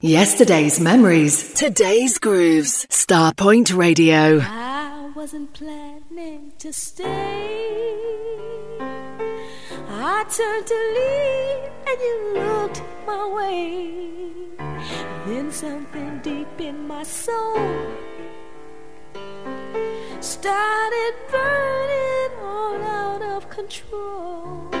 Yesterday's memories, today's grooves. Starpoint Radio. I wasn't planning to stay. I turned to leave and you looked my way. Then something deep in my soul started burning all out of control.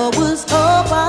Oh, oh,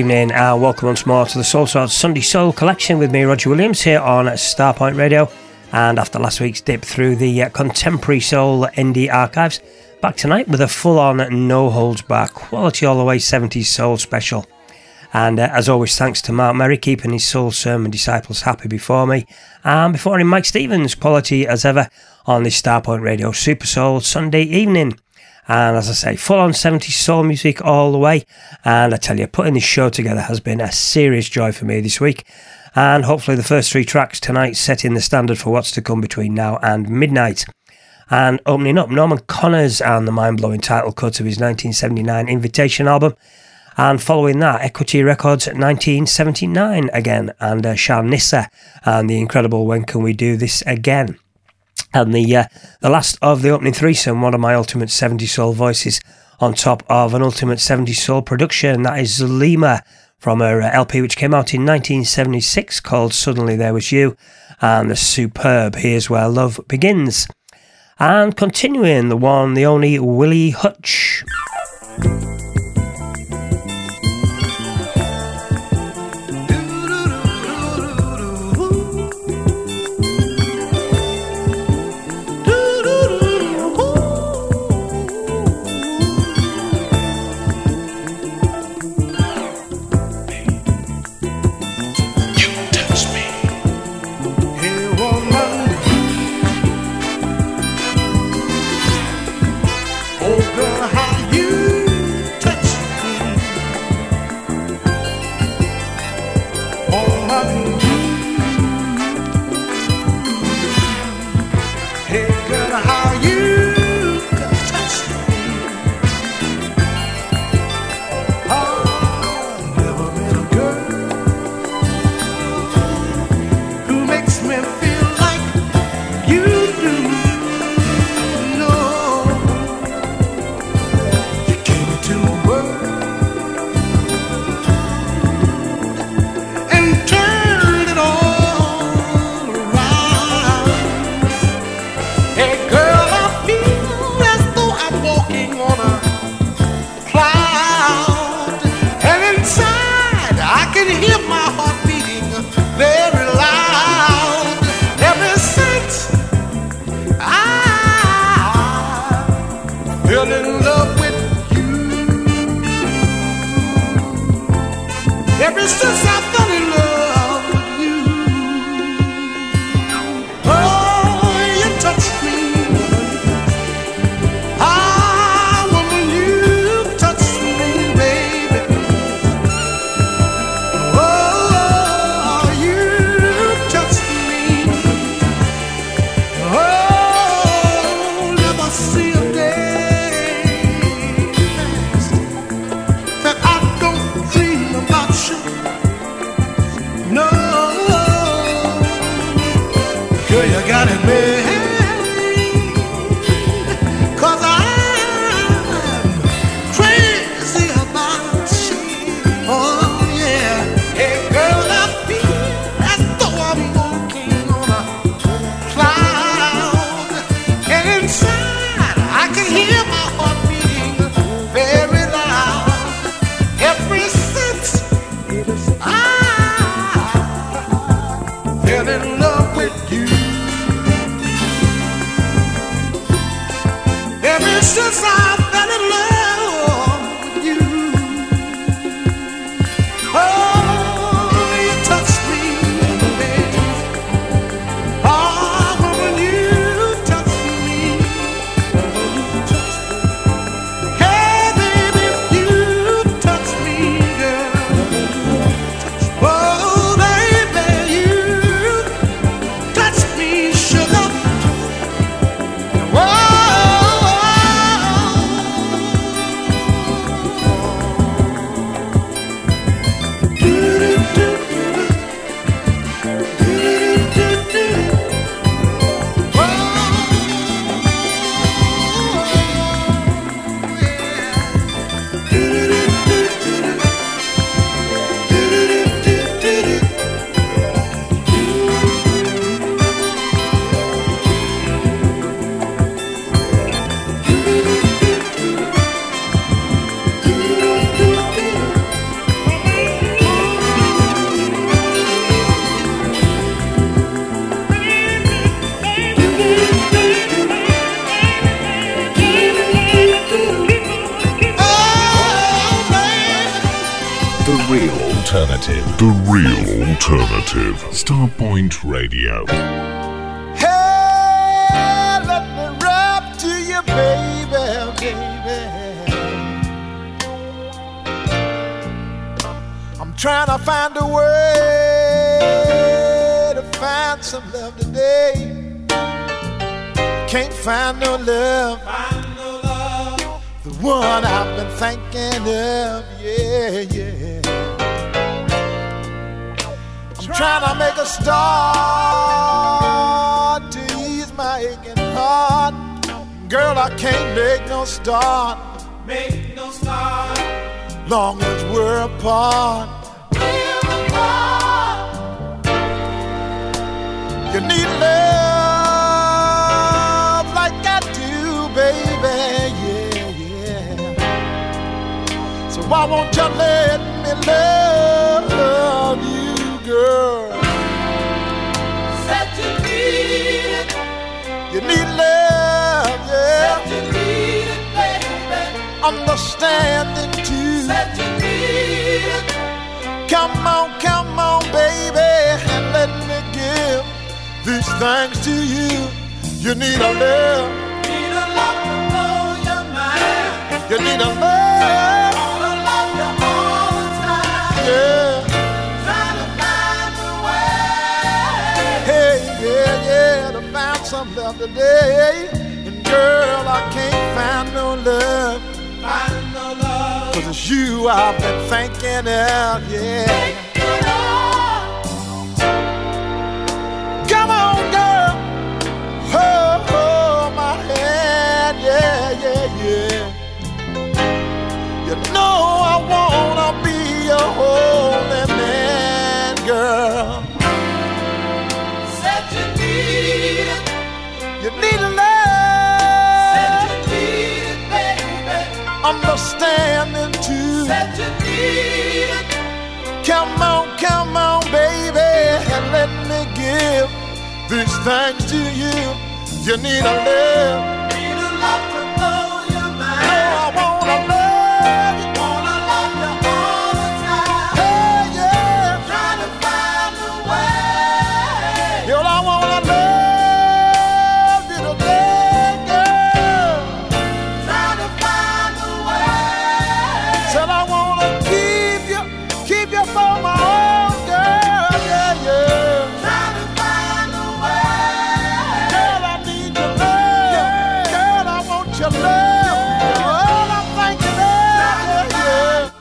evening and welcome once more to the Soulsorts Sunday Soul Collection with me, Roger Williams, here on Starpoint Radio. And after last week's dip through the uh, contemporary soul indie archives, back tonight with a full on, no holds back, quality all the way 70s soul special. And uh, as always, thanks to Mark Merry keeping his soul sermon disciples happy before me. And before him, Mike Stevens, quality as ever on this Starpoint Radio Super Soul Sunday evening. And as I say, full on 70s soul music all the way. And I tell you, putting this show together has been a serious joy for me this week. And hopefully, the first three tracks tonight setting the standard for what's to come between now and midnight. And opening up, Norman Connors and the mind blowing title cut of his 1979 Invitation album. And following that, Equity Records 1979 again, and uh, Charnissa and the incredible When Can We Do This Again? And the uh, the last of the opening threesome, one of my ultimate 70 soul voices on top of an ultimate 70 soul production. That is Zulema from her uh, LP, which came out in 1976 called Suddenly There Was You. And the superb Here's Where Love Begins. And continuing, the one, the only Willie Hutch. Ever since I start. Make no start. Long as we're apart. Understanding too. Said you need it. Come on, come on, baby, and let me give these things to you. You need a love. Need a love to blow your mind. You need a love. Love you all the time. Yeah. Trying to find a way. Hey, yeah, yeah, to find some love today. And girl, I can't find no love. Cause it's you I've been thinking of, yeah. Come on, come on, baby, and let me give these things to you. You need a love.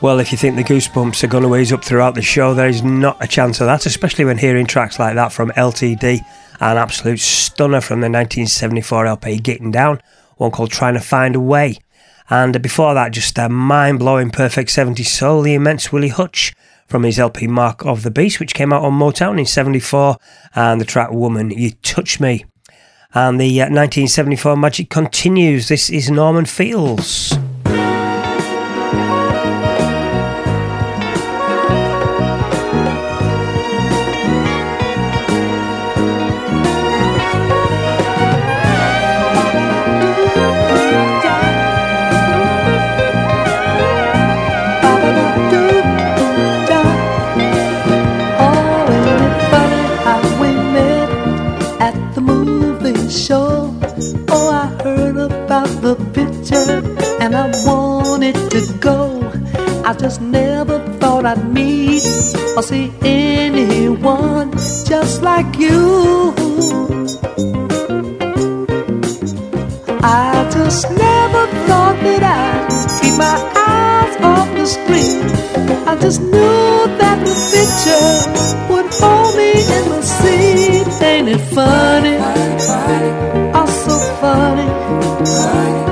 Well, if you think the goosebumps are going to ease up throughout the show, there is not a chance of that, especially when hearing tracks like that from LTD, an absolute stunner from the 1974 LP Getting Down, one called Trying to Find a Way. And before that, just a mind blowing Perfect 70s Soul, the immense Willie Hutch from his LP Mark of the Beast, which came out on Motown in 74, and the track Woman, You Touch Me. And the uh, 1974 magic continues. This is Norman Feels. Just never thought I'd meet or see anyone just like you. I just never thought that I'd keep my eyes off the screen. I just knew that the picture would hold me in the seat. Ain't it funny? Oh, so funny.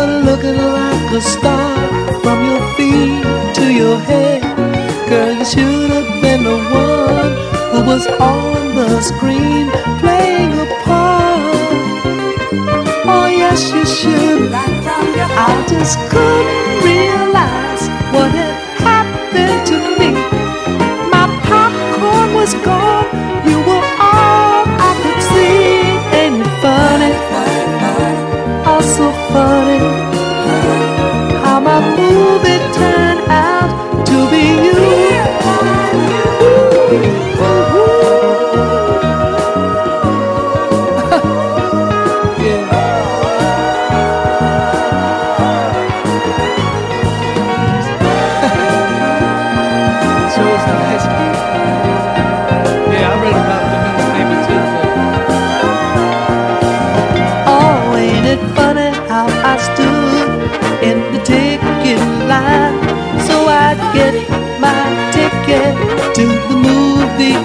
Were looking like a star from your feet to your head. Girl, you should have been the one who was on the screen playing a part. Oh, yes, you should. I just couldn't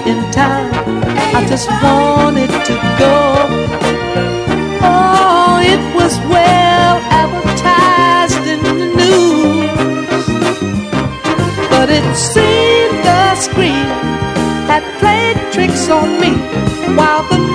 in time. I just wanted to go. Oh, it was well advertised in the news, but it seemed the screen had played tricks on me while the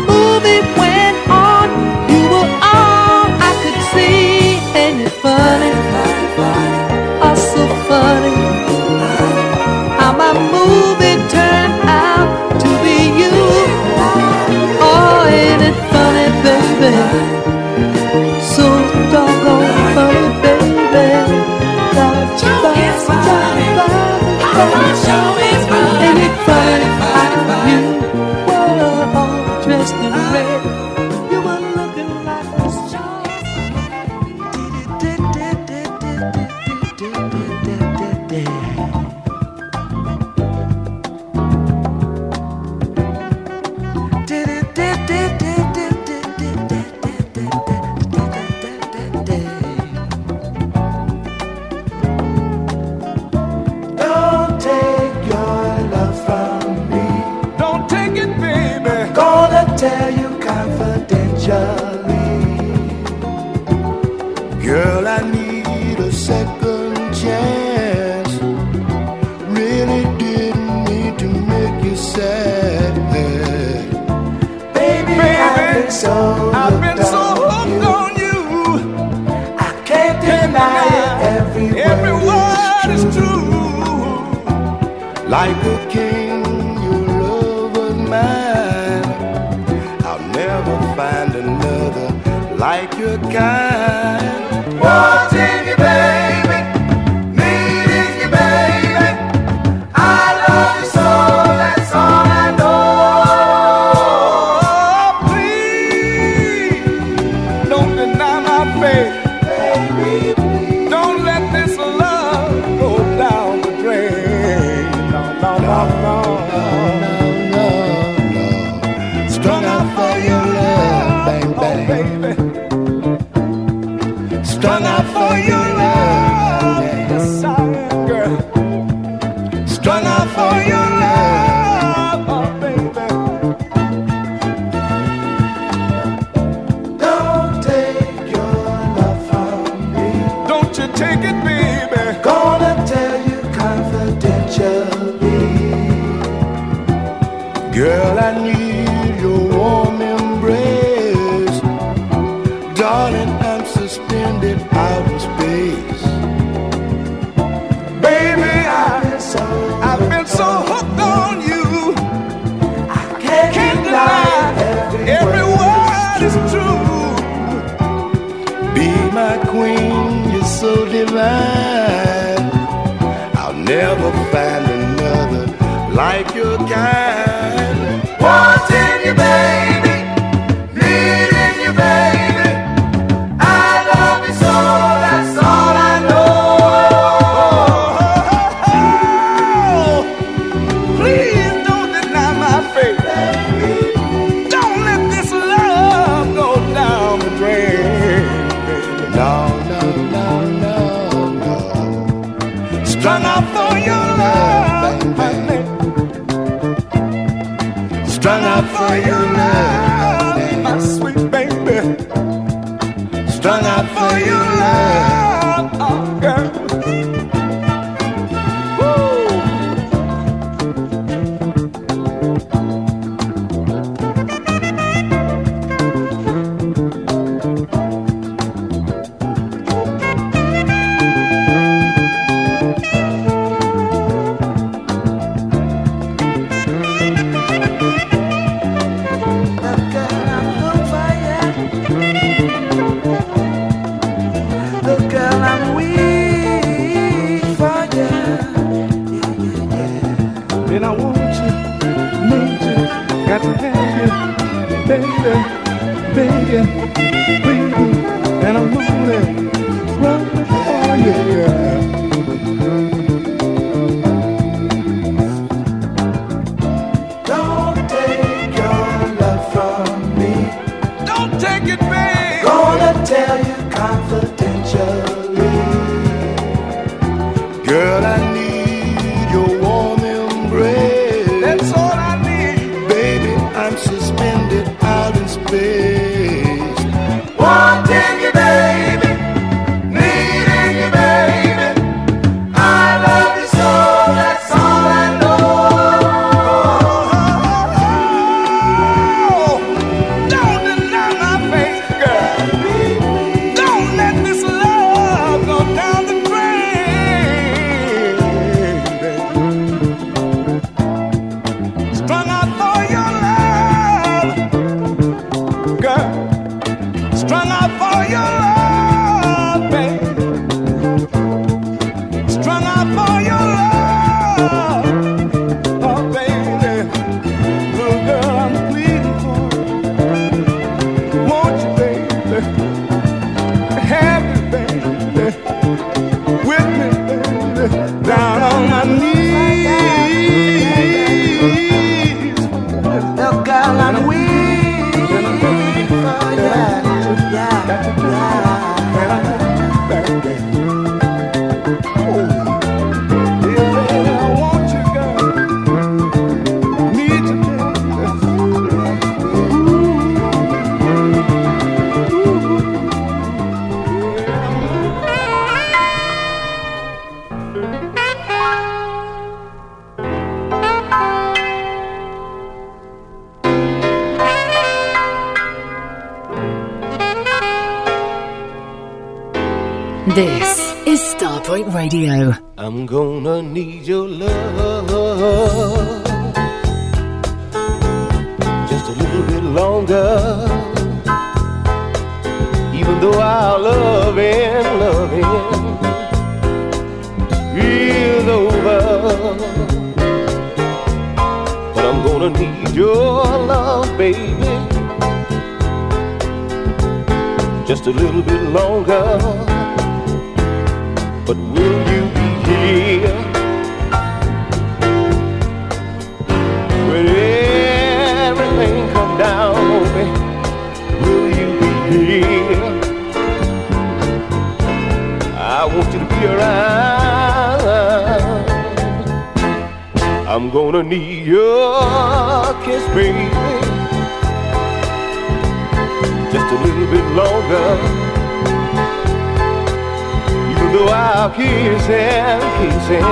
about kissing, kissing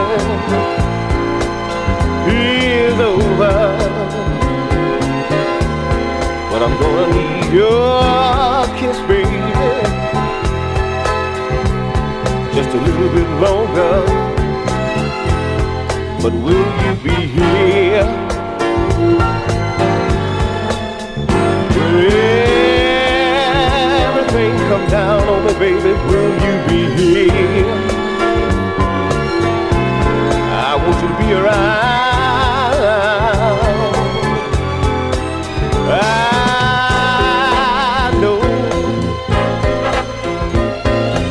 is over. But I'm gonna need your kiss, baby, just a little bit longer. But will you be here? When everything come down on me, baby, will you be here? you're out. I know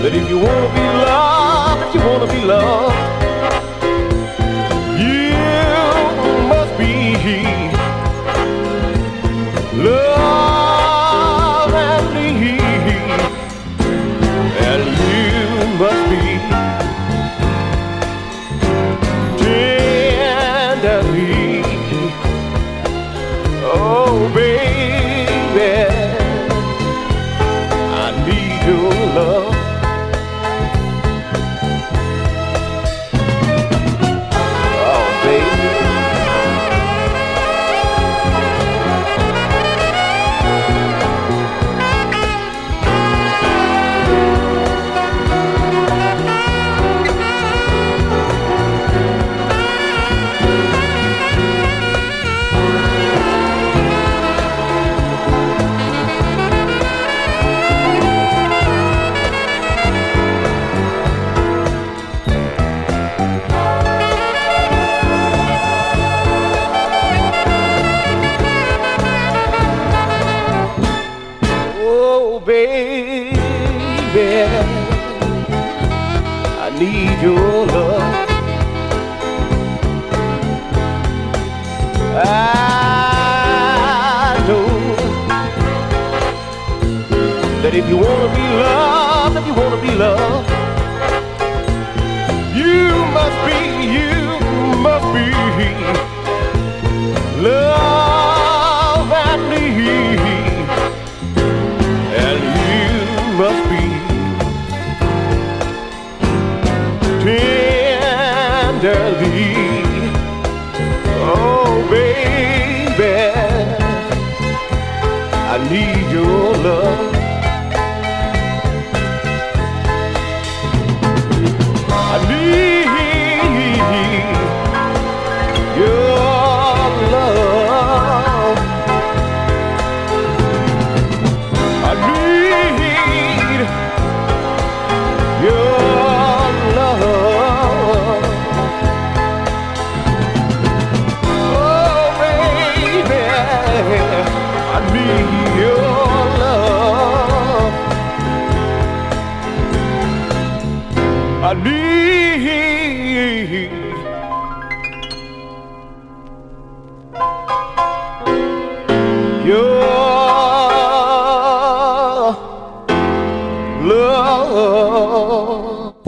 that if you wanna be loved, you wanna be loved.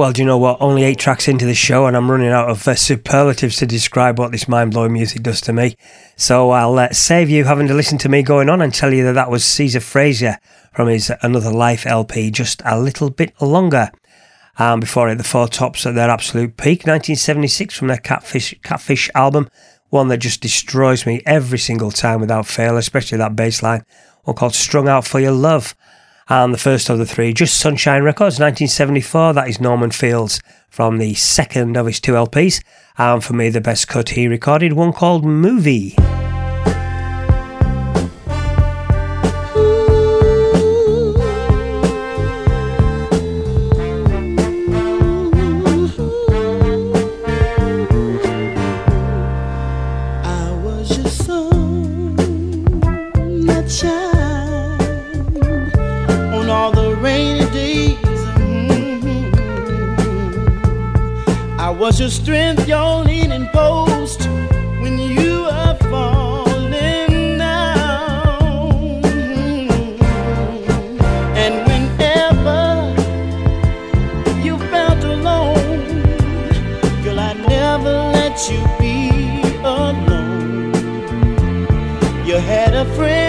Well, do you know what? Only eight tracks into the show, and I'm running out of uh, superlatives to describe what this mind blowing music does to me. So I'll uh, save you having to listen to me going on and tell you that that was Caesar Frazier from his Another Life LP, just a little bit longer. And before it, the Four Tops at their absolute peak, 1976 from their Catfish, Catfish album, one that just destroys me every single time without fail, especially that bass line, one called Strung Out for Your Love. And the first of the three, Just Sunshine Records, 1974, that is Norman Feels from the second of his two LPs. And for me, the best cut he recorded, one called Movie. Was your strength, your leaning post when you were falling down. And whenever you felt alone, girl, I never let you be alone. You had a friend,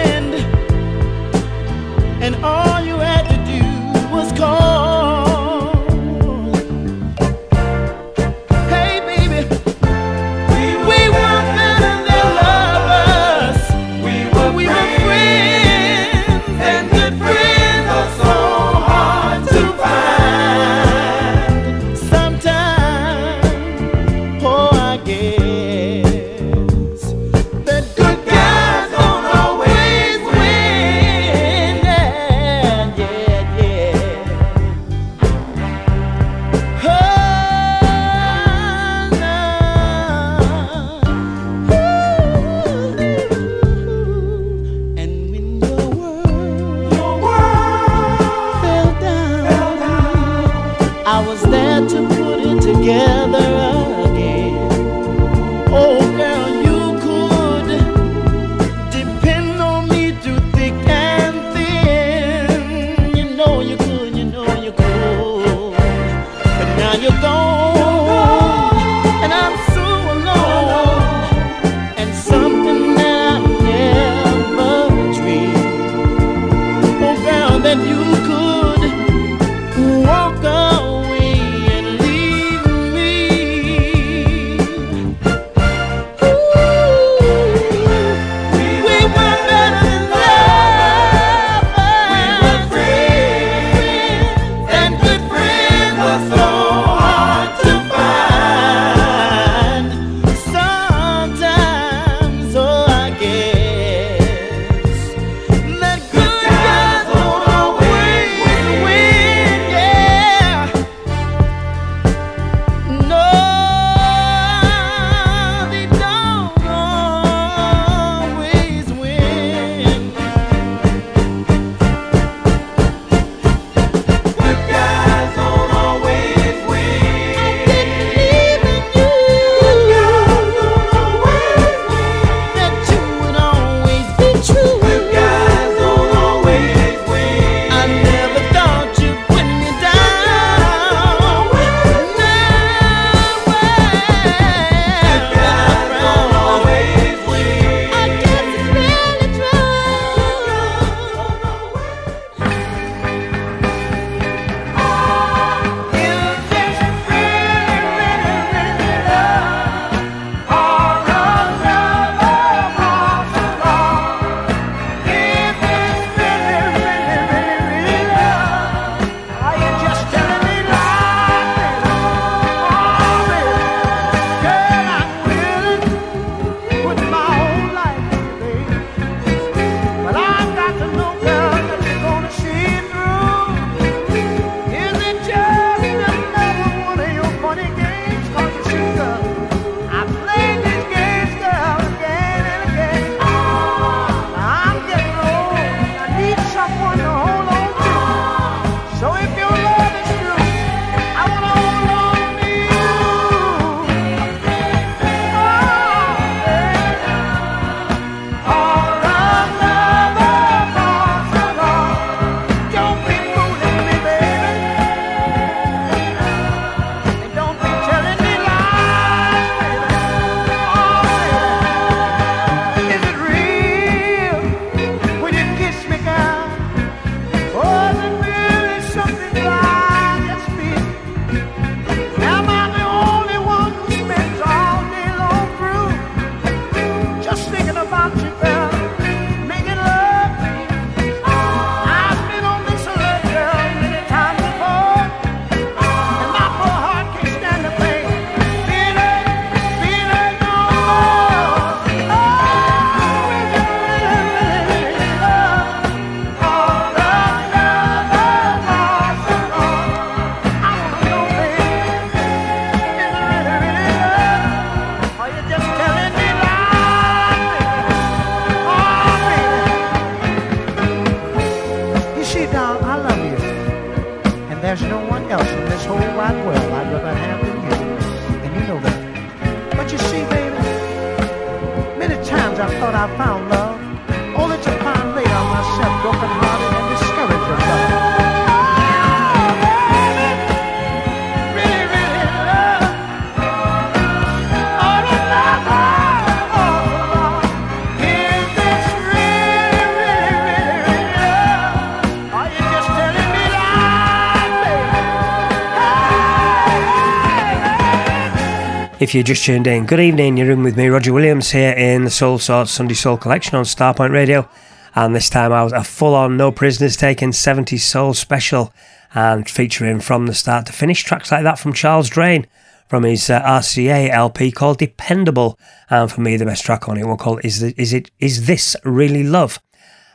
If you just tuned in, good evening. You're in with me, Roger Williams, here in the Soulsorts Sunday Soul Collection on Starpoint Radio. And this time I was a full on No Prisoners Taken 70s Soul special and featuring from the start to finish tracks like that from Charles Drain from his uh, RCA LP called Dependable. And for me, the best track on it one called Is, the, Is It Is This Really Love?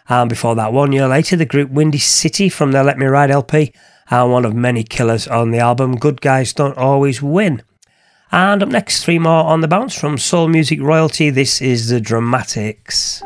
And before that, one year later, the group Windy City from their Let Me Ride LP and one of many killers on the album Good Guys Don't Always Win. And up next, three more on the bounce from Soul Music Royalty. This is the Dramatics.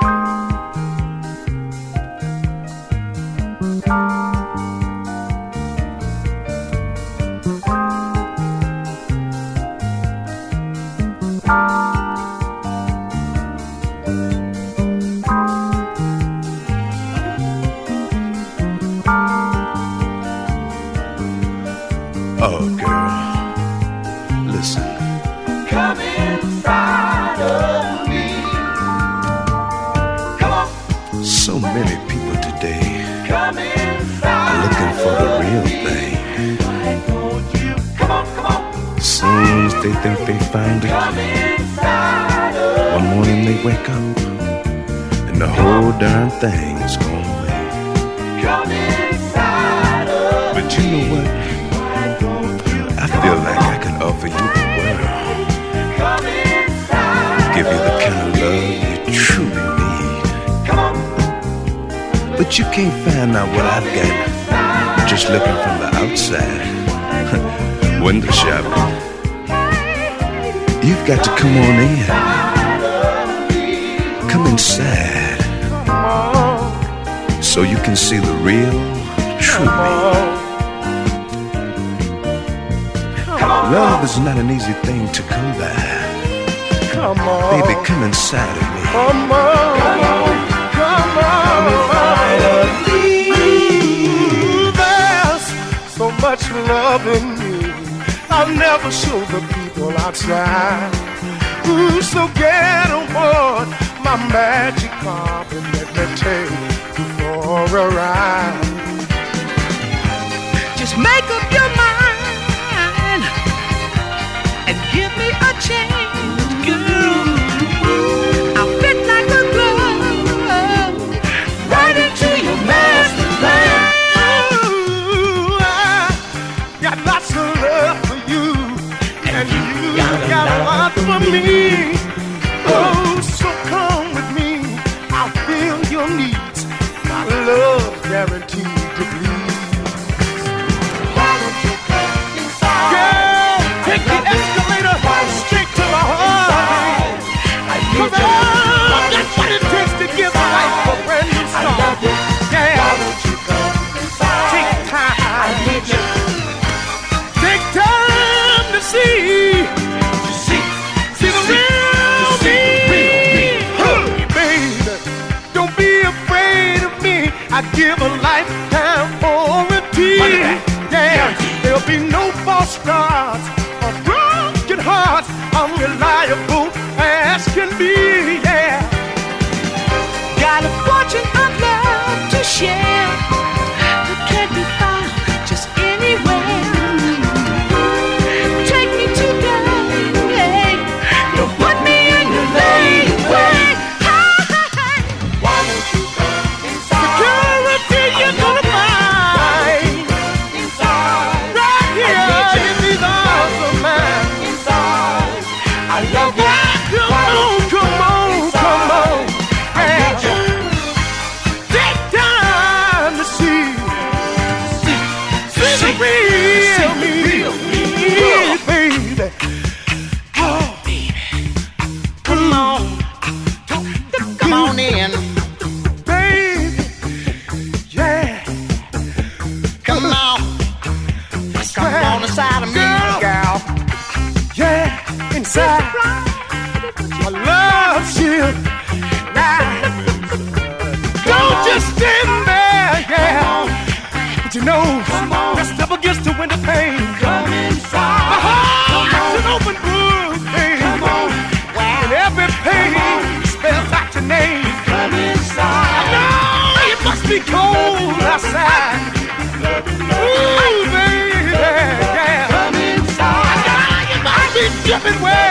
So many people today are looking for the real thing. Soon as they think they found it, one morning they wake up and the whole darn thing's gone away. But you know what? I feel like But you can't find out what I've got just looking from the outside. Window shopping. You've got to come on in. Come inside. So you can see the real, true me. Love is not an easy thing to come by. Come on. Baby, come inside of me. Come on, come on, come on. There's so much love in me. I'll never show the people outside. Ooh, so get on my magic carpet. Let me take you for a ride. Just make up your mind and give me a chance, me. win!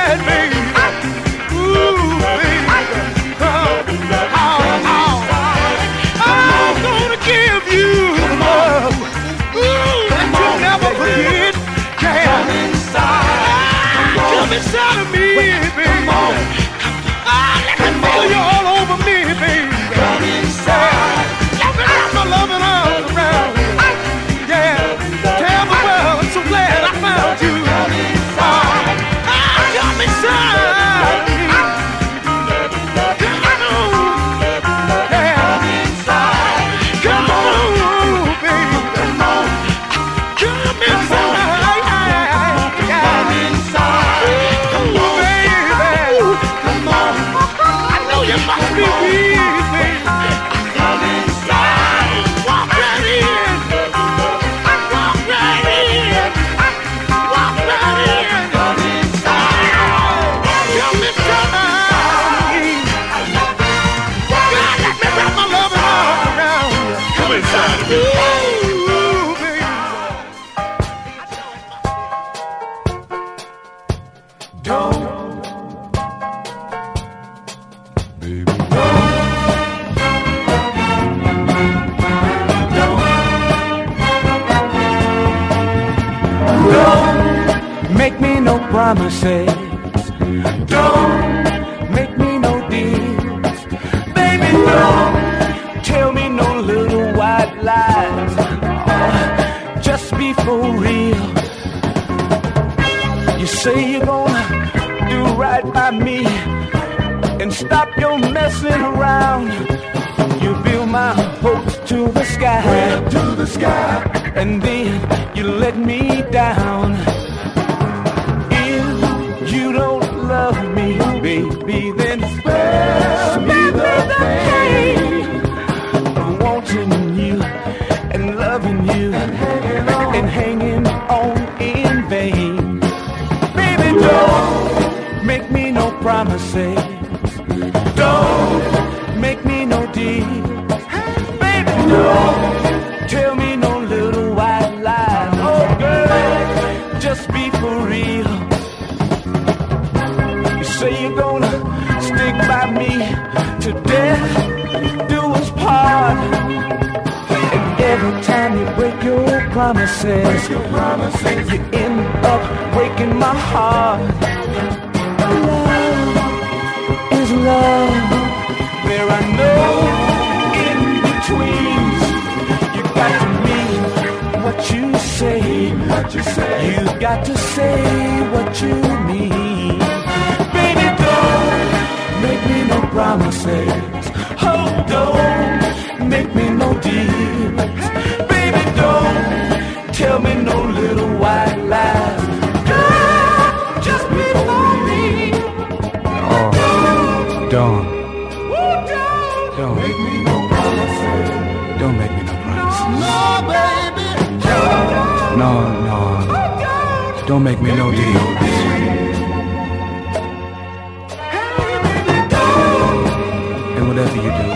And whatever you do,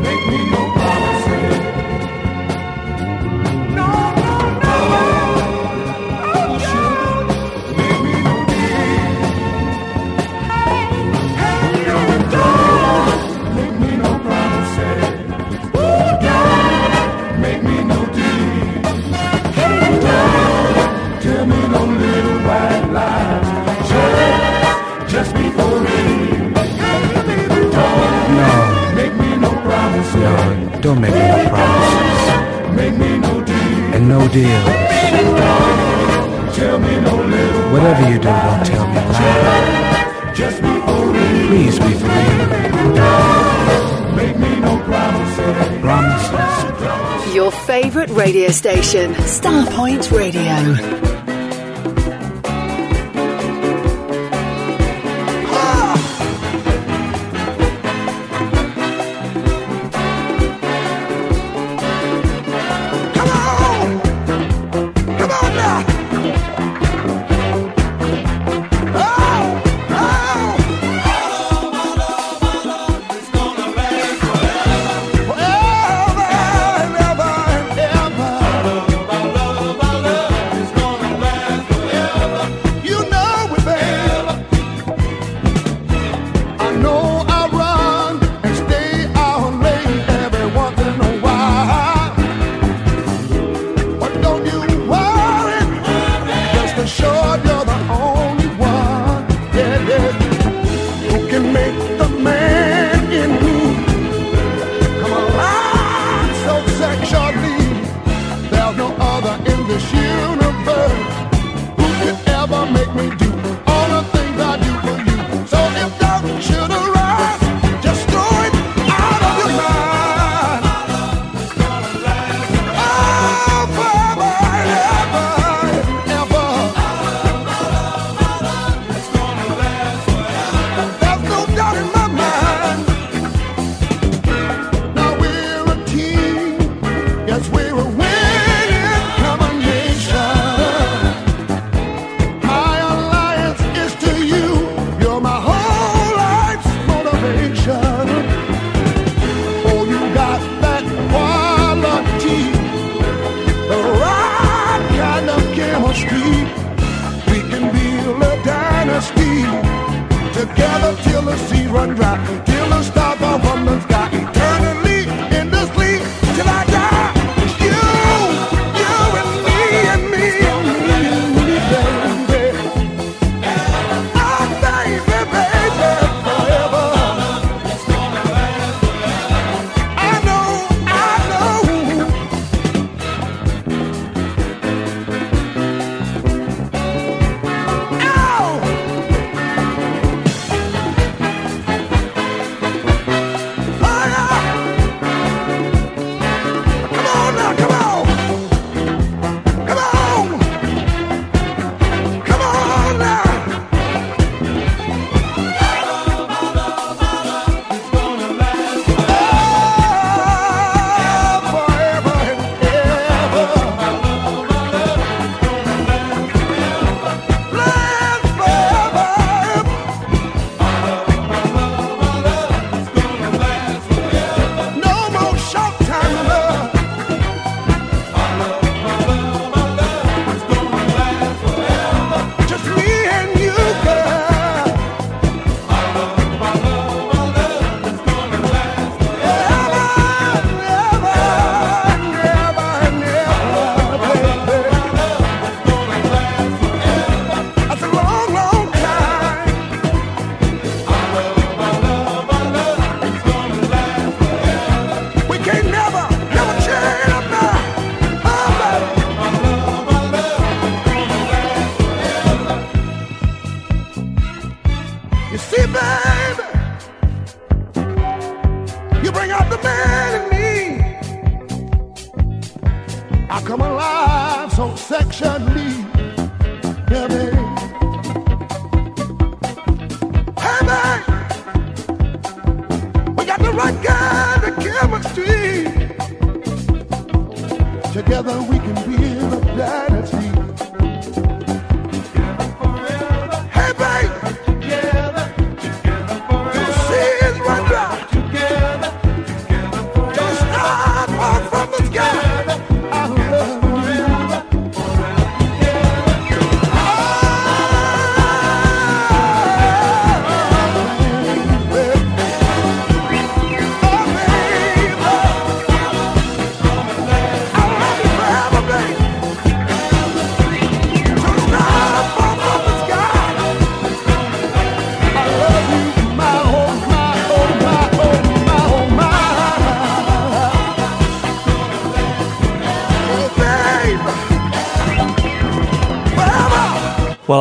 make me know. still make me no promises. Make me no deals. And no deals. Tell me no Whatever you do, don't tell me lies. Just be for real. Please be for real. Make me no promises. Promises. Your favorite radio station, Starpoint Radio.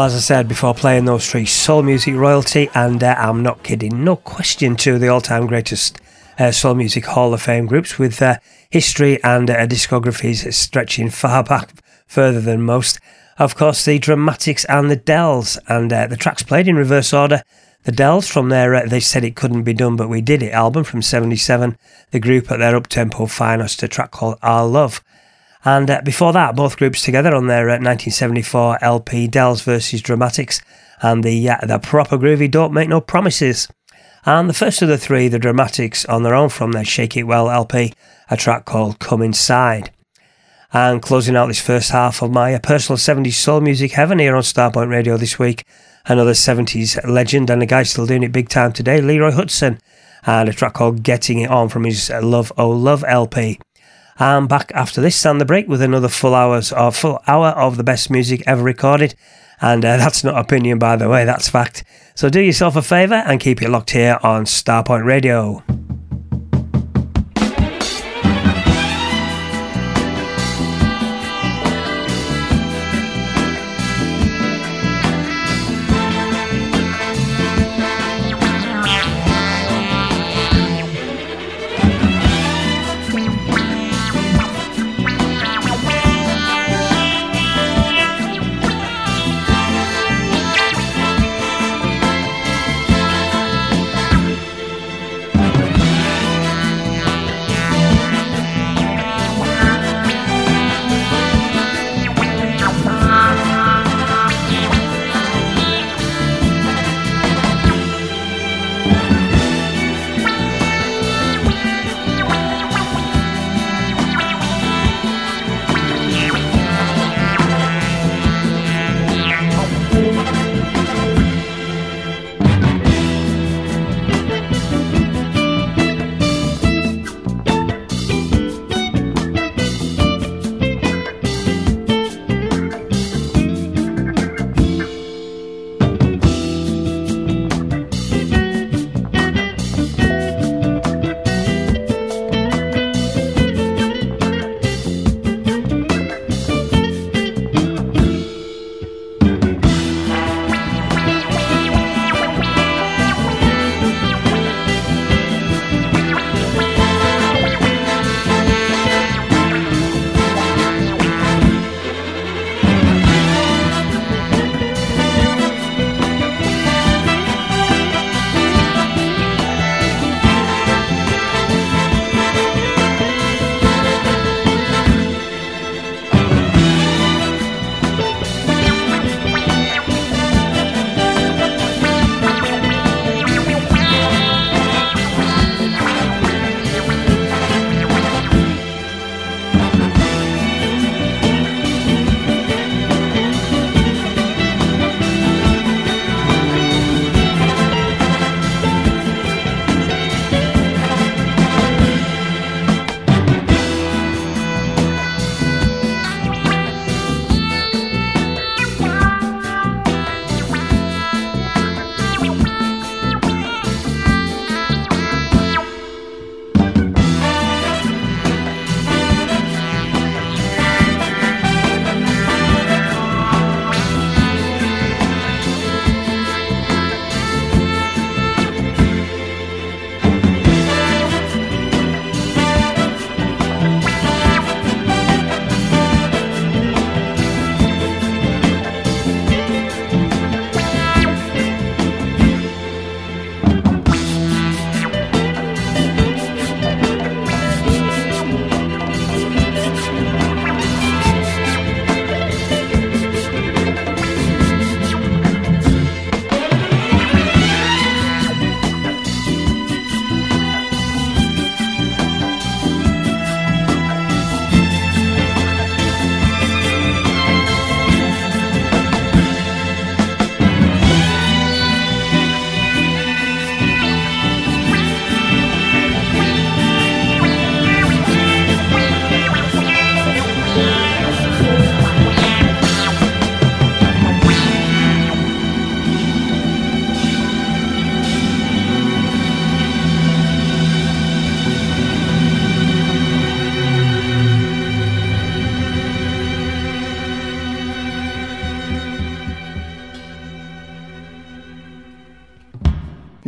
As I said before playing those three, soul music royalty, and uh, I'm not kidding, no question of the all time greatest uh, soul music Hall of Fame groups with uh, history and uh, discographies stretching far back, further than most. Of course, the Dramatics and the Dells, and uh, the tracks played in reverse order. The Dells from their uh, They Said It Couldn't Be Done But We Did It album from 77, the group at their up-tempo finest, a track called Our Love. And uh, before that, both groups together on their uh, 1974 LP Dells versus Dramatics and the uh, the proper groovy Don't Make No Promises. And the first of the three, the Dramatics, on their own from their Shake It Well LP, a track called Come Inside. And closing out this first half of my uh, personal 70s soul music heaven here on Starpoint Radio this week, another 70s legend and a guy still doing it big time today, Leroy Hutson, and a track called Getting It On from his uh, Love Oh Love LP. I'm back after this and the break with another full hours of full hour of the best music ever recorded. And uh, that's not opinion, by the way, that's fact. So do yourself a favour and keep it locked here on Starpoint Radio.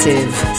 Alternative.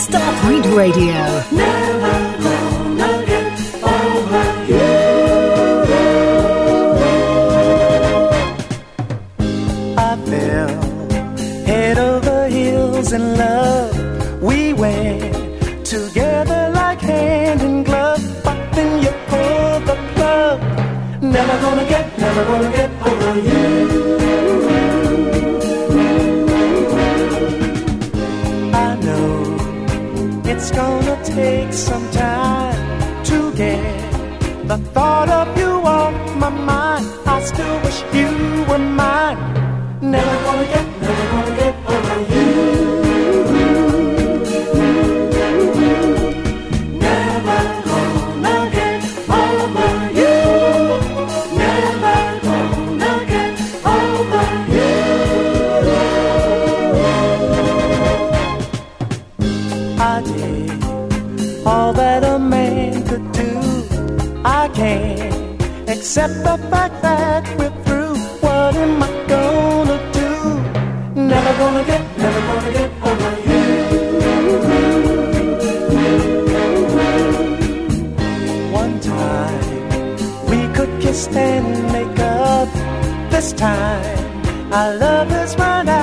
I can't accept the fact that we're through. What am I gonna do? Never gonna get, never gonna get over you. One time we could kiss and make up. This time our love has run out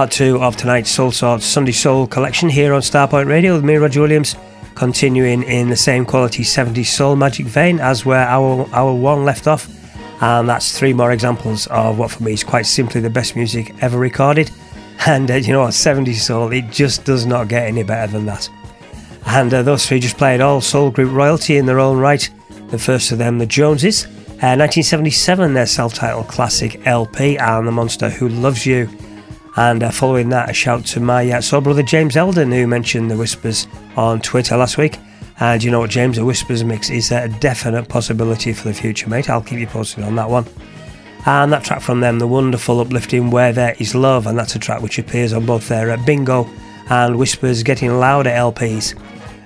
Part two of tonight's Soulsorts Sunday Soul collection here on Starpoint Radio with me, Roger Williams, continuing in the same quality 70s soul magic vein as where our, our one left off. And that's three more examples of what for me is quite simply the best music ever recorded. And uh, you know what, 70s soul, it just does not get any better than that. And uh, those three just played all soul group royalty in their own right. The first of them, the Joneses. Uh, 1977, their self titled classic LP, and The Monster Who Loves You. And uh, following that, a shout to my uh, soul brother James Eldon, who mentioned the Whispers on Twitter last week. And you know what, James, the Whispers mix is a definite possibility for the future, mate. I'll keep you posted on that one. And that track from them, the wonderful, uplifting Where There Is Love, and that's a track which appears on both their uh, Bingo and Whispers Getting Louder LPs.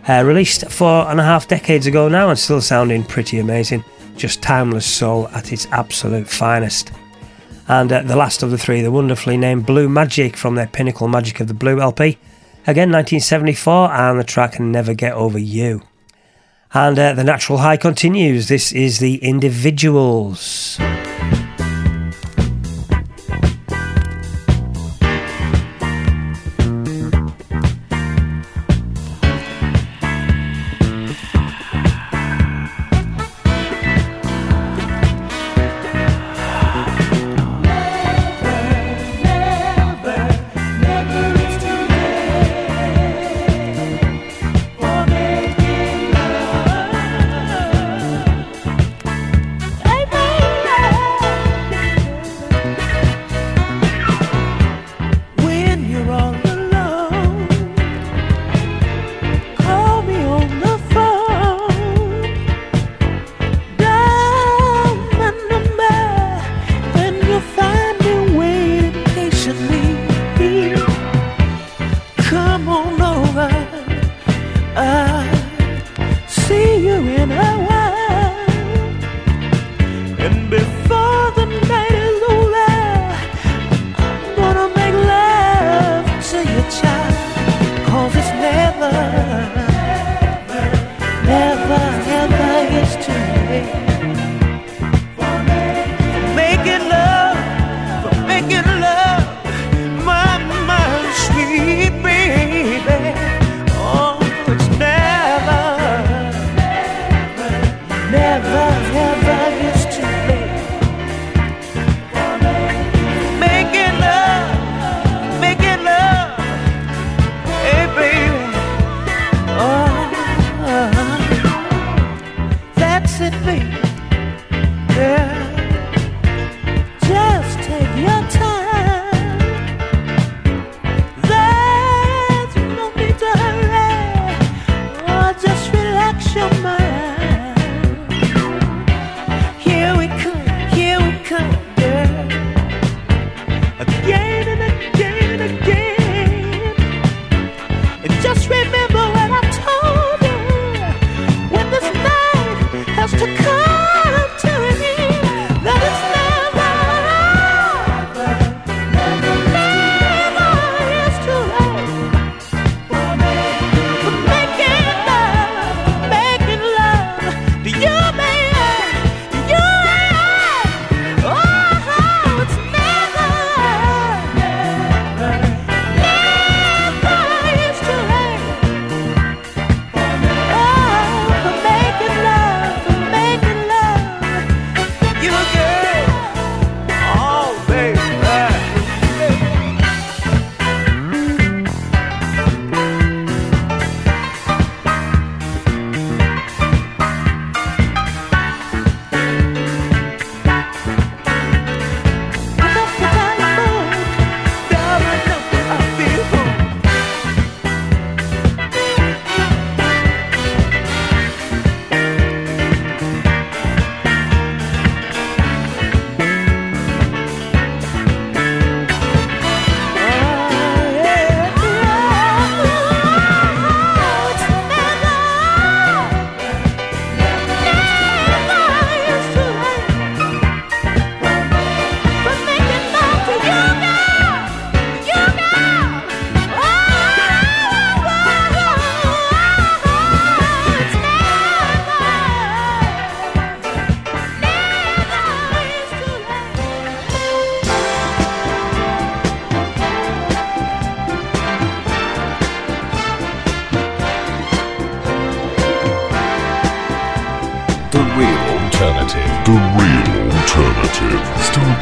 Uh, released four and a half decades ago now and still sounding pretty amazing. Just timeless soul at its absolute finest. And uh, the last of the three, the wonderfully named Blue Magic from their Pinnacle Magic of the Blue LP. Again, 1974, and the track Never Get Over You. And uh, the natural high continues. This is the Individuals.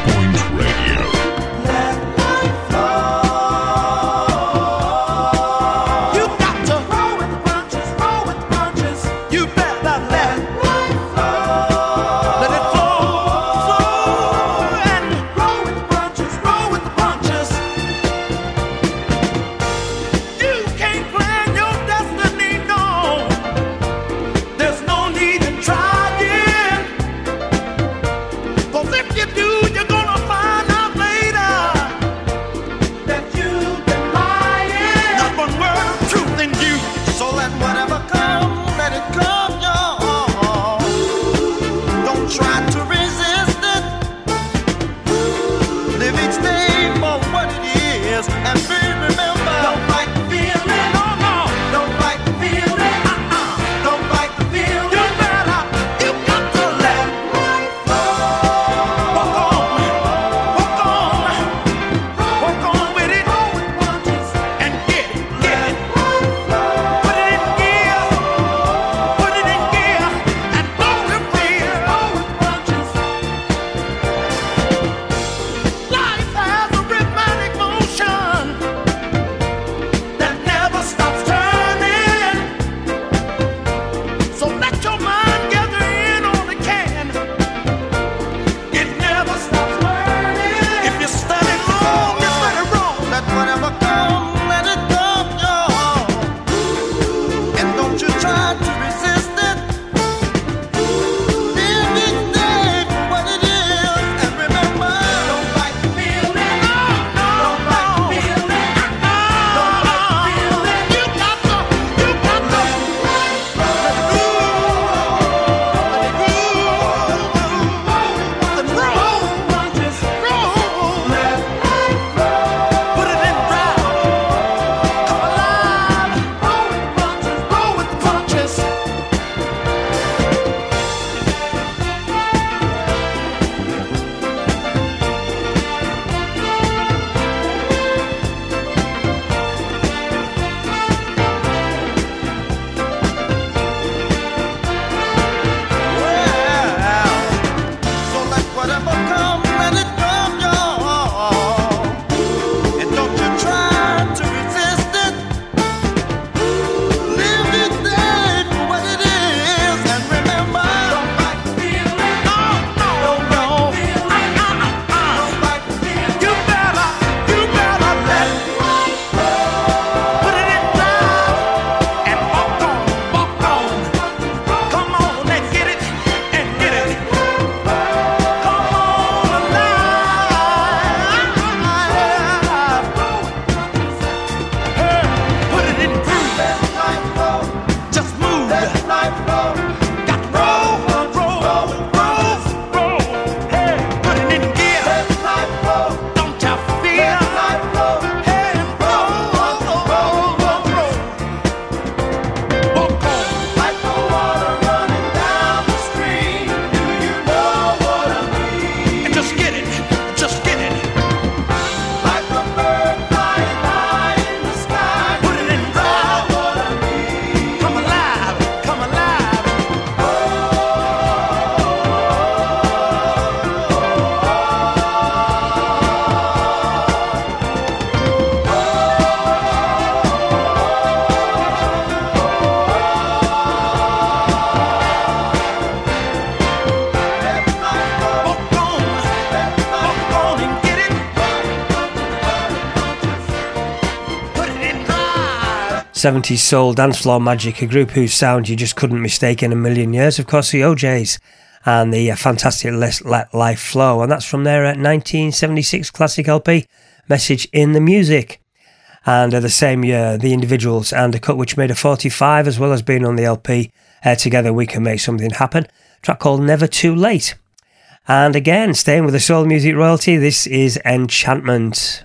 Starpoint 70s soul dance floor magic, a group whose sound you just couldn't mistake in a million years. Of course, the O'Jays and the uh, fantastic Let Life Flow, and that's from their uh, 1976 classic LP, Message in the Music. And uh, the same year, the individuals and a cut which made a 45, as well as being on the LP, uh, together we can make something happen. Track called Never Too Late. And again, staying with the soul music royalty, this is Enchantment.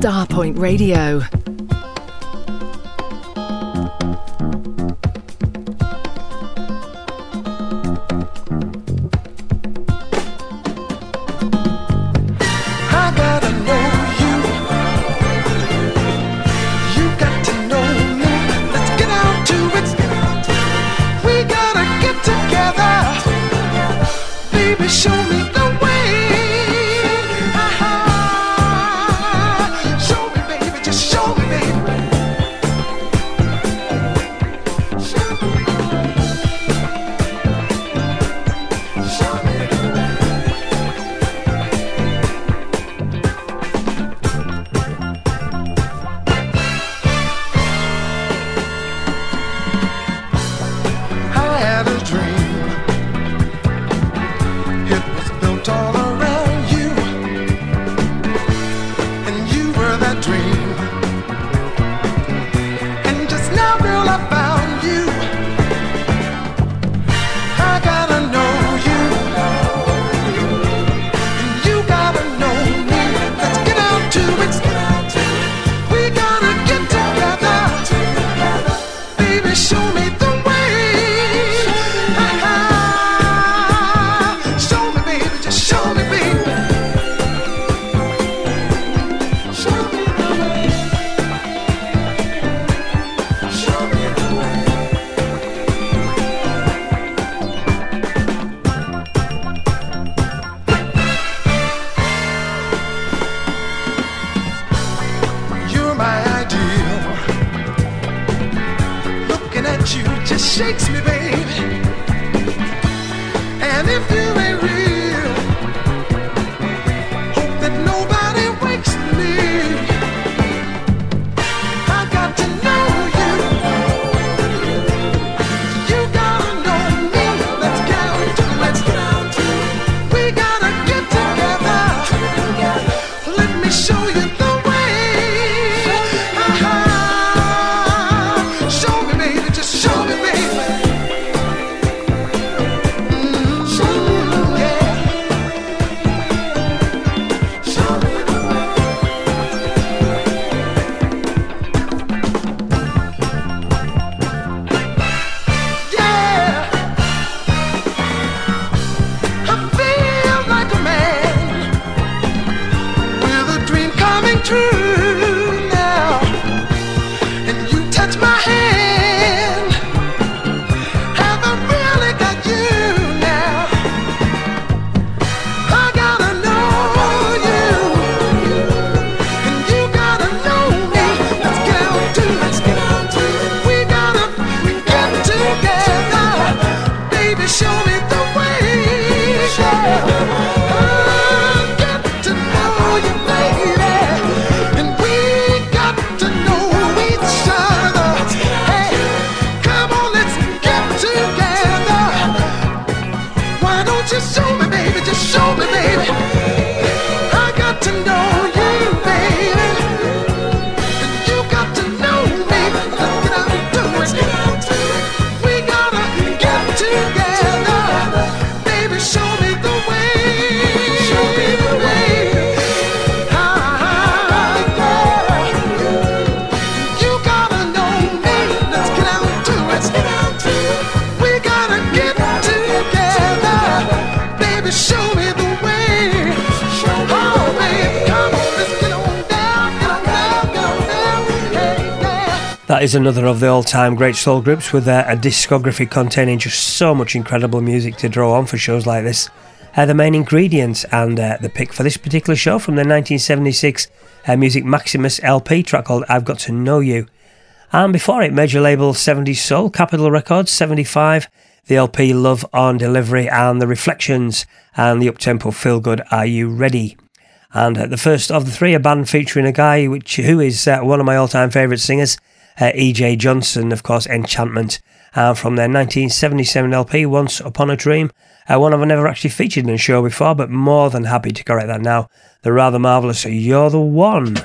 Starpoint Radio. Is another of the all time great soul groups with uh, a discography containing just so much incredible music to draw on for shows like this. Uh, the main ingredients and uh, the pick for this particular show from the 1976 uh, Music Maximus LP track called I've Got to Know You. And before it, major label 70s Soul, Capitol Records 75, the LP Love on Delivery, and The Reflections, and the uptempo Feel Good Are You Ready? And uh, the first of the three, a band featuring a guy which who is uh, one of my all time favourite singers, uh, E.J. Johnson, of course, Enchantment. And from their 1977 LP, Once Upon a Dream, uh, one I've never actually featured in a show before, but more than happy to correct that now. The rather marvellous You're the One.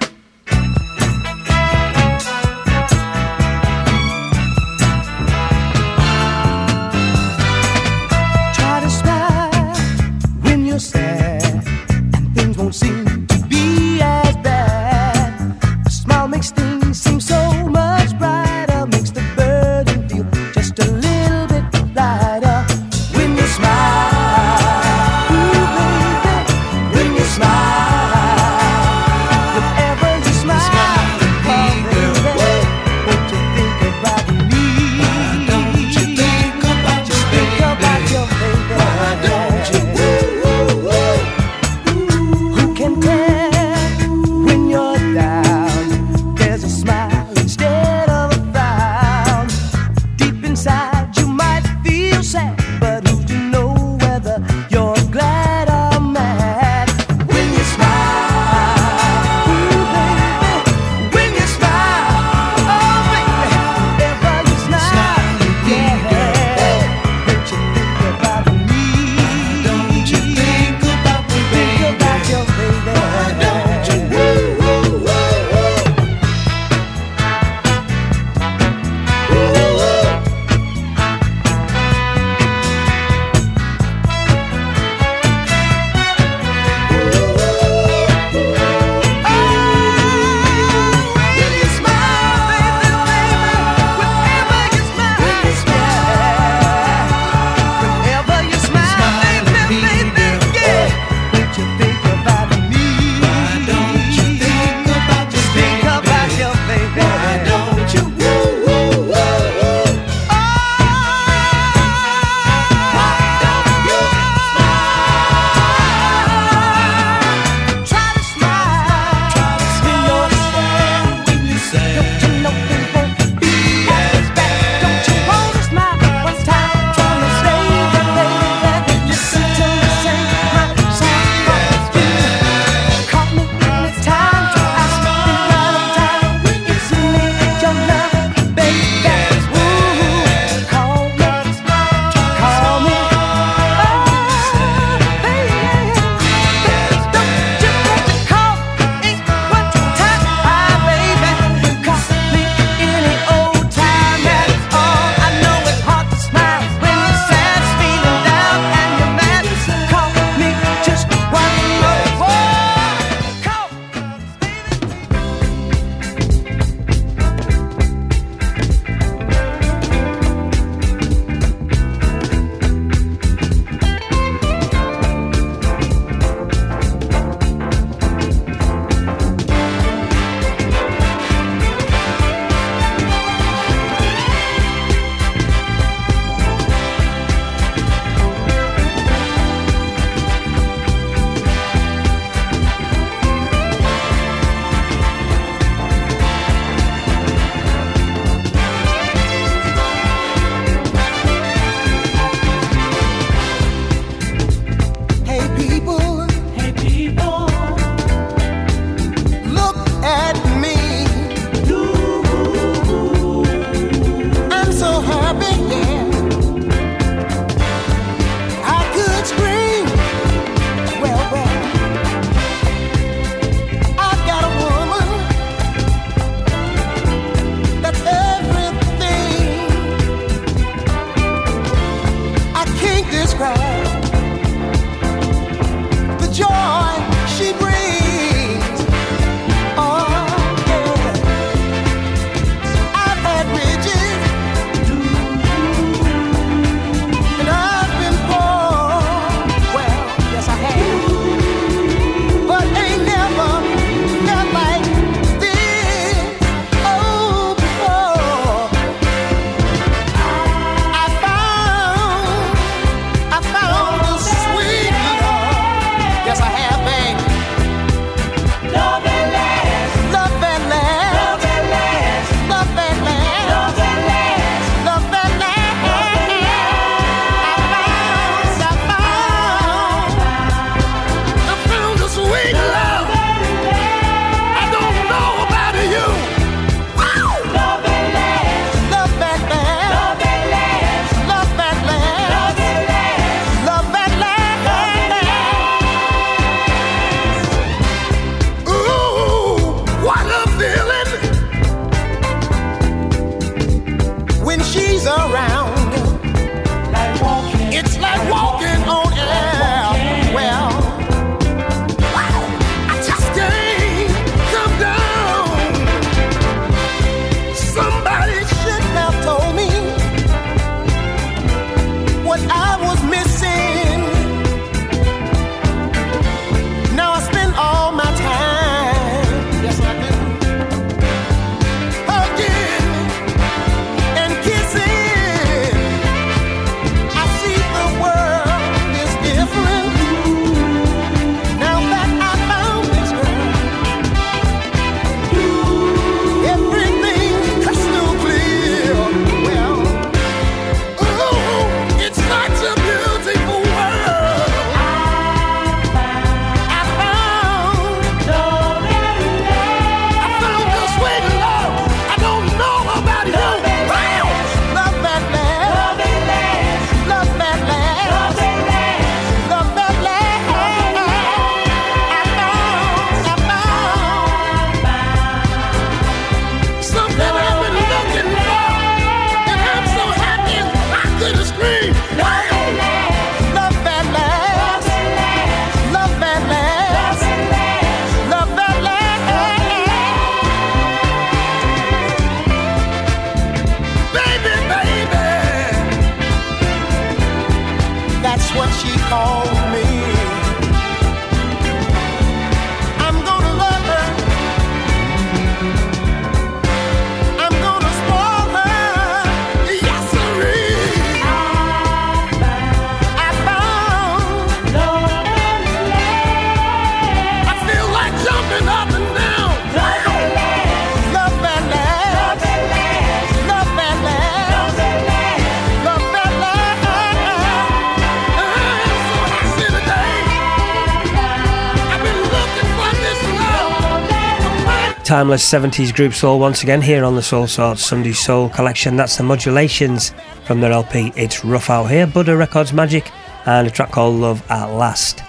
timeless 70s group Soul once again here on the Soulsorts Sunday Soul collection. That's the modulations from their LP It's Rough Out Here, Buddha Records Magic, and a track called Love at Last.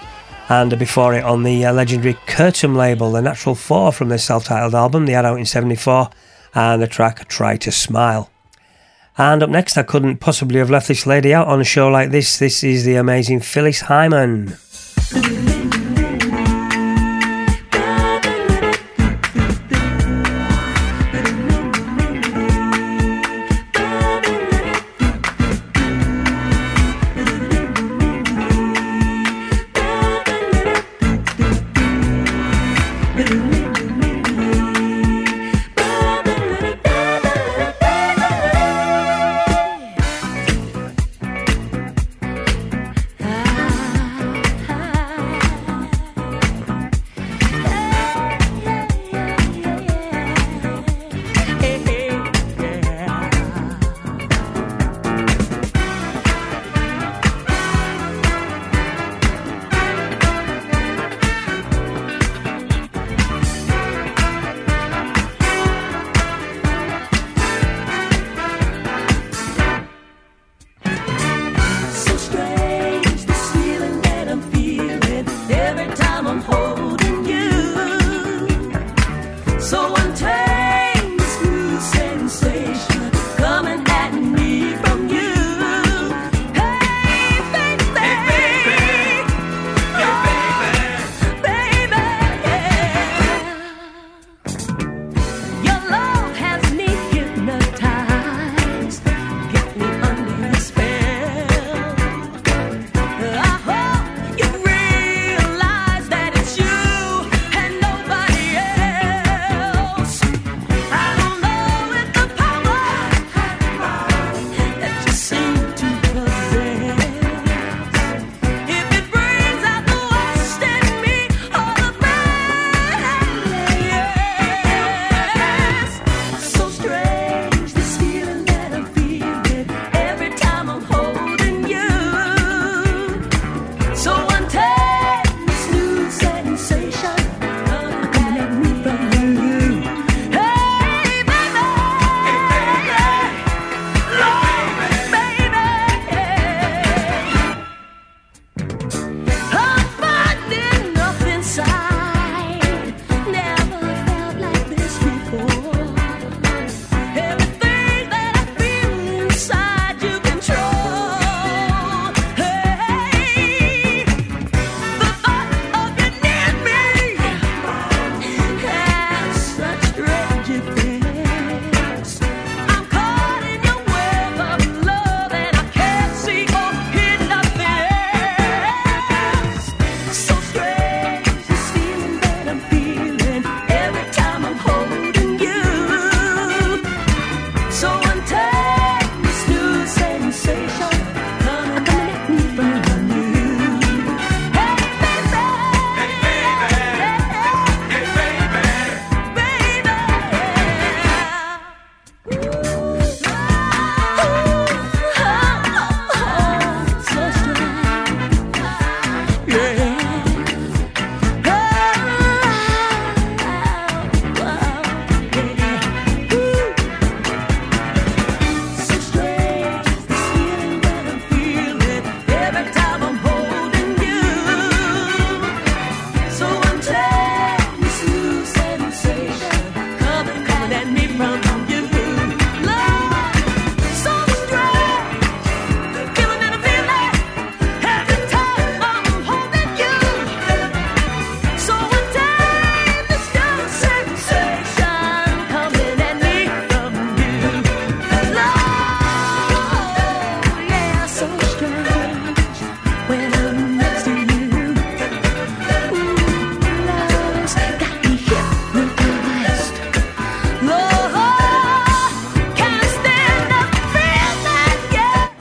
And before it, on the uh, legendary Curtom label, The Natural Four from their self titled album, they had out in 74, and the track Try to Smile. And up next, I couldn't possibly have left this lady out on a show like this. This is the amazing Phyllis Hyman.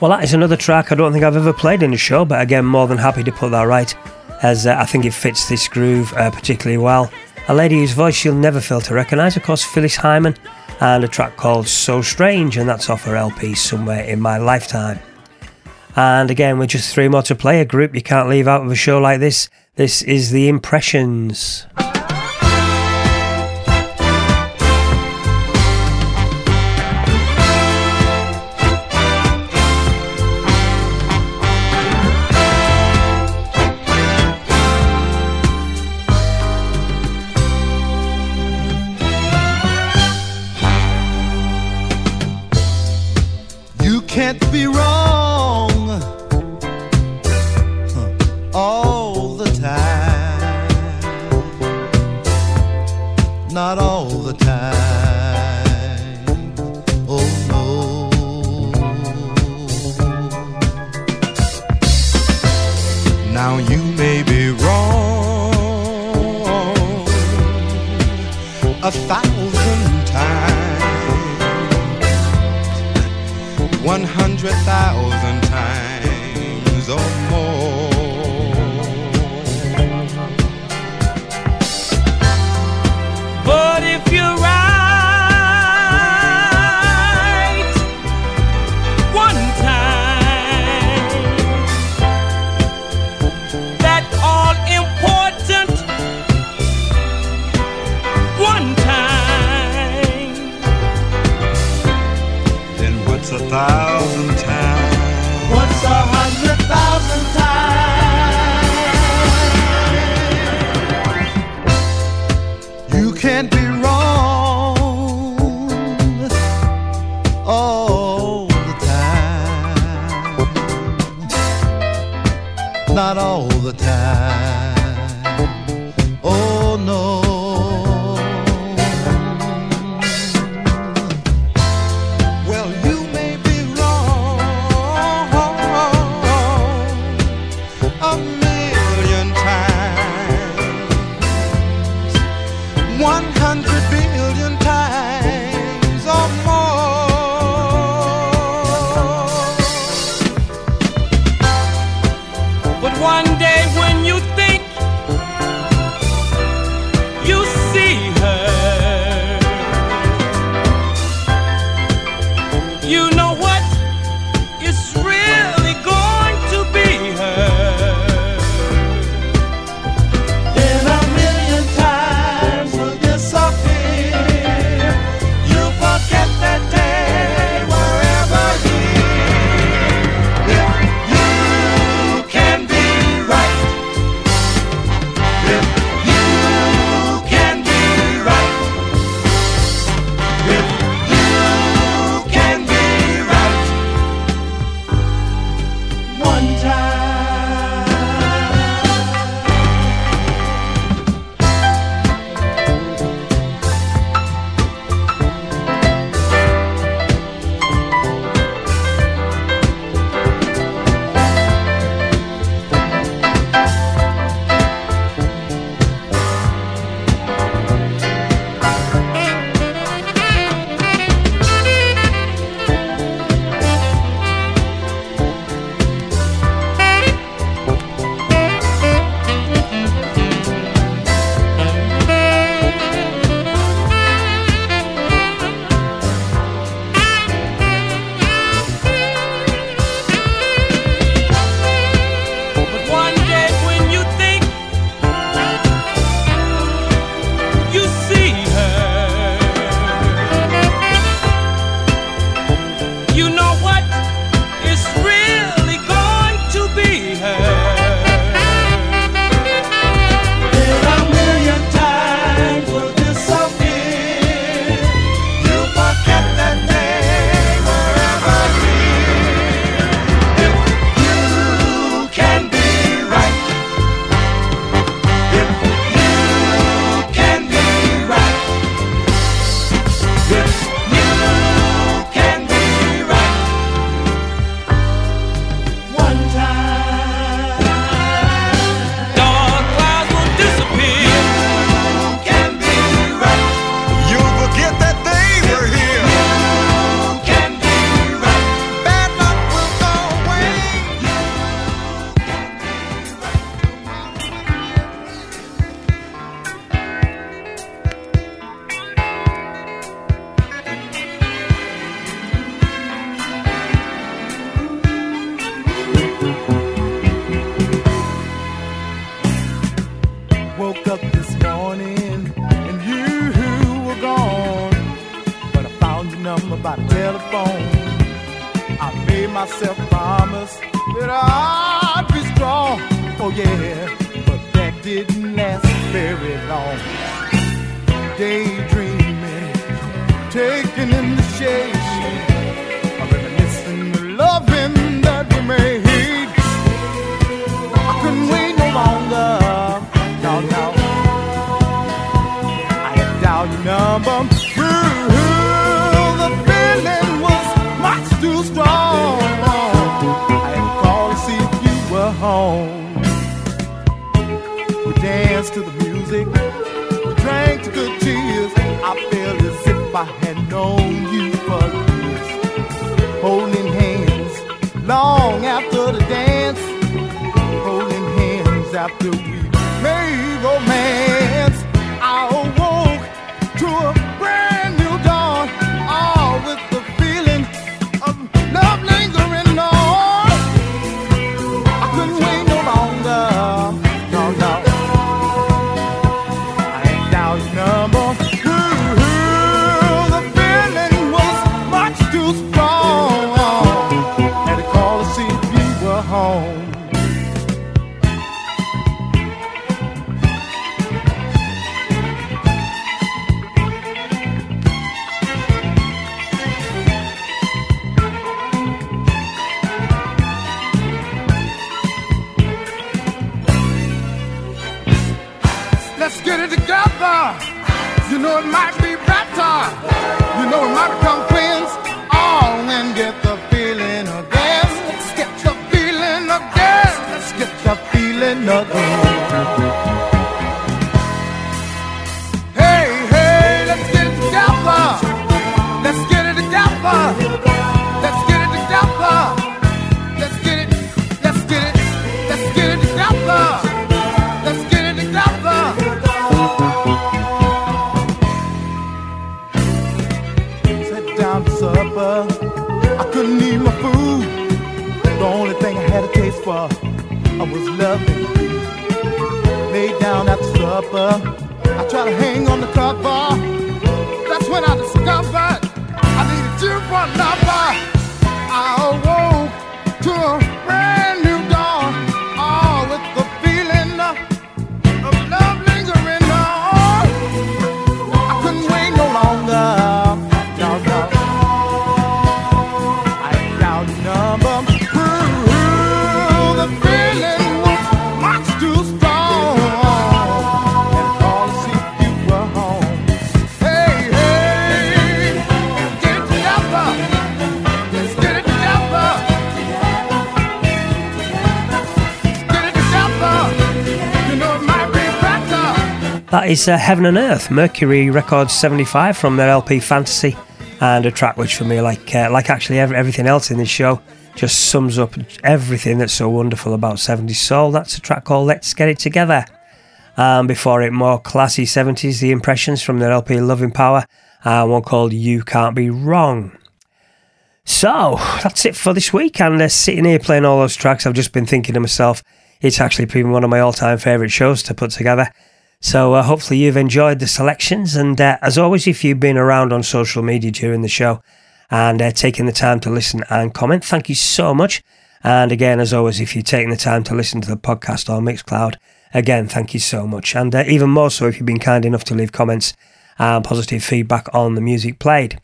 Well, that is another track I don't think I've ever played in a show, but again, more than happy to put that right, as uh, I think it fits this groove uh, particularly well. A lady whose voice you'll never fail to recognise, of course, Phyllis Hyman, and a track called So Strange, and that's off her LP Somewhere in My Lifetime. And again, we're just three more to play, a group you can't leave out of a show like this. This is The Impressions. Is uh, Heaven and Earth, Mercury Records 75 from their LP Fantasy, and a track which for me, like uh, like actually ev- everything else in this show, just sums up everything that's so wonderful about 70s soul. That's a track called Let's Get It Together. And before it, more classy 70s, The Impressions from their LP Loving Power, and one called You Can't Be Wrong. So, that's it for this week, and uh, sitting here playing all those tracks, I've just been thinking to myself, it's actually been one of my all time favourite shows to put together. So uh, hopefully you've enjoyed the selections. And uh, as always, if you've been around on social media during the show and uh, taking the time to listen and comment, thank you so much. And again, as always, if you've taken the time to listen to the podcast on Mixcloud, again, thank you so much. And uh, even more so if you've been kind enough to leave comments and positive feedback on the music played.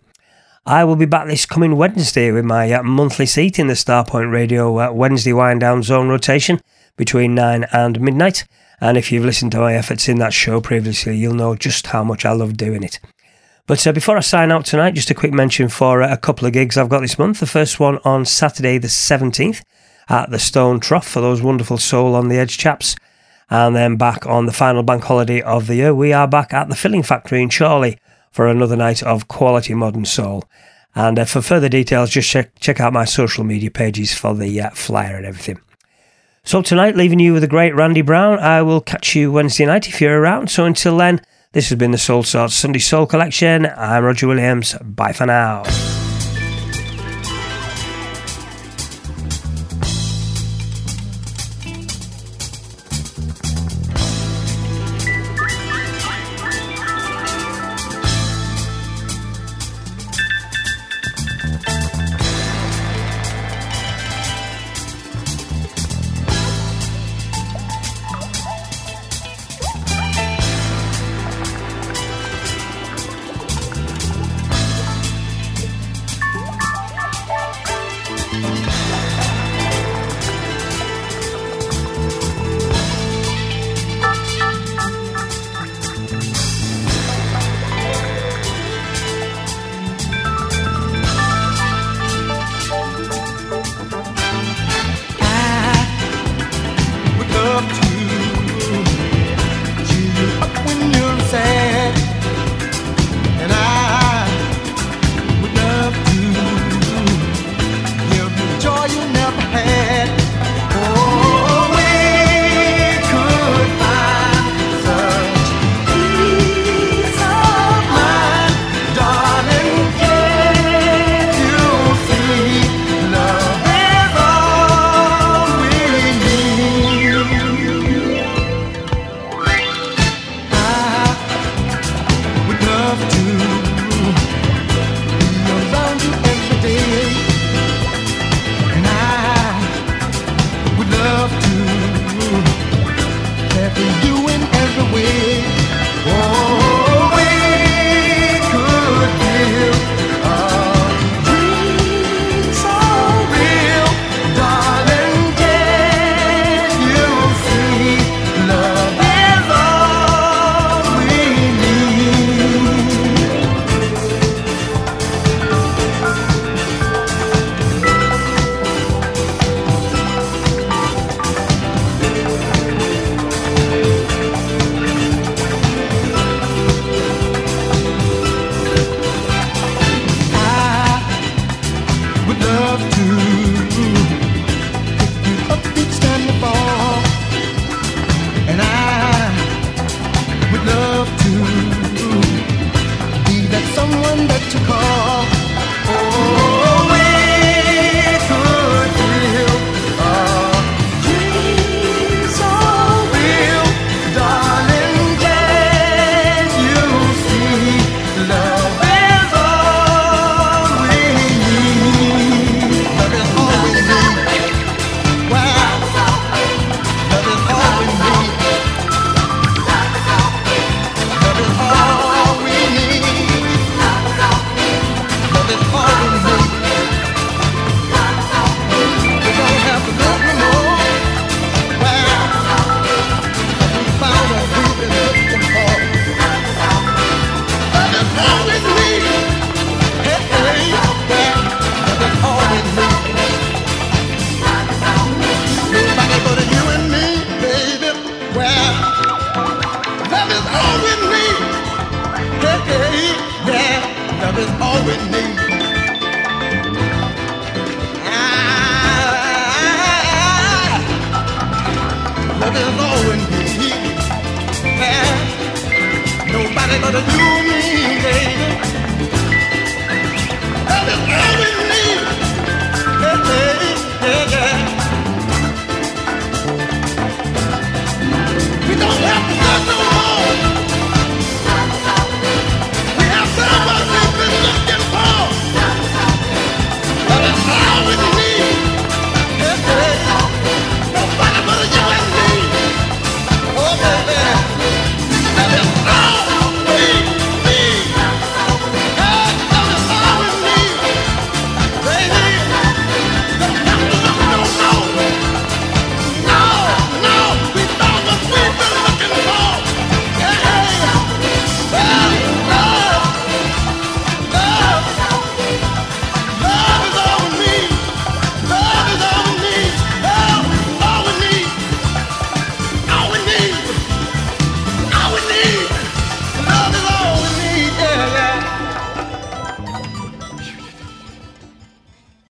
I will be back this coming Wednesday with my uh, monthly seat in the Starpoint Radio uh, Wednesday wind down zone rotation between 9 and midnight. And if you've listened to my efforts in that show previously, you'll know just how much I love doing it. But uh, before I sign out tonight, just a quick mention for uh, a couple of gigs I've got this month. The first one on Saturday, the 17th, at the Stone Trough for those wonderful Soul on the Edge chaps. And then back on the final bank holiday of the year, we are back at the Filling Factory in Chorley for another night of quality modern soul. And uh, for further details, just check, check out my social media pages for the uh, flyer and everything. So tonight, leaving you with the great Randy Brown. I will catch you Wednesday night if you're around. So until then, this has been the Soulsorts Sunday Soul Collection. I'm Roger Williams. Bye for now.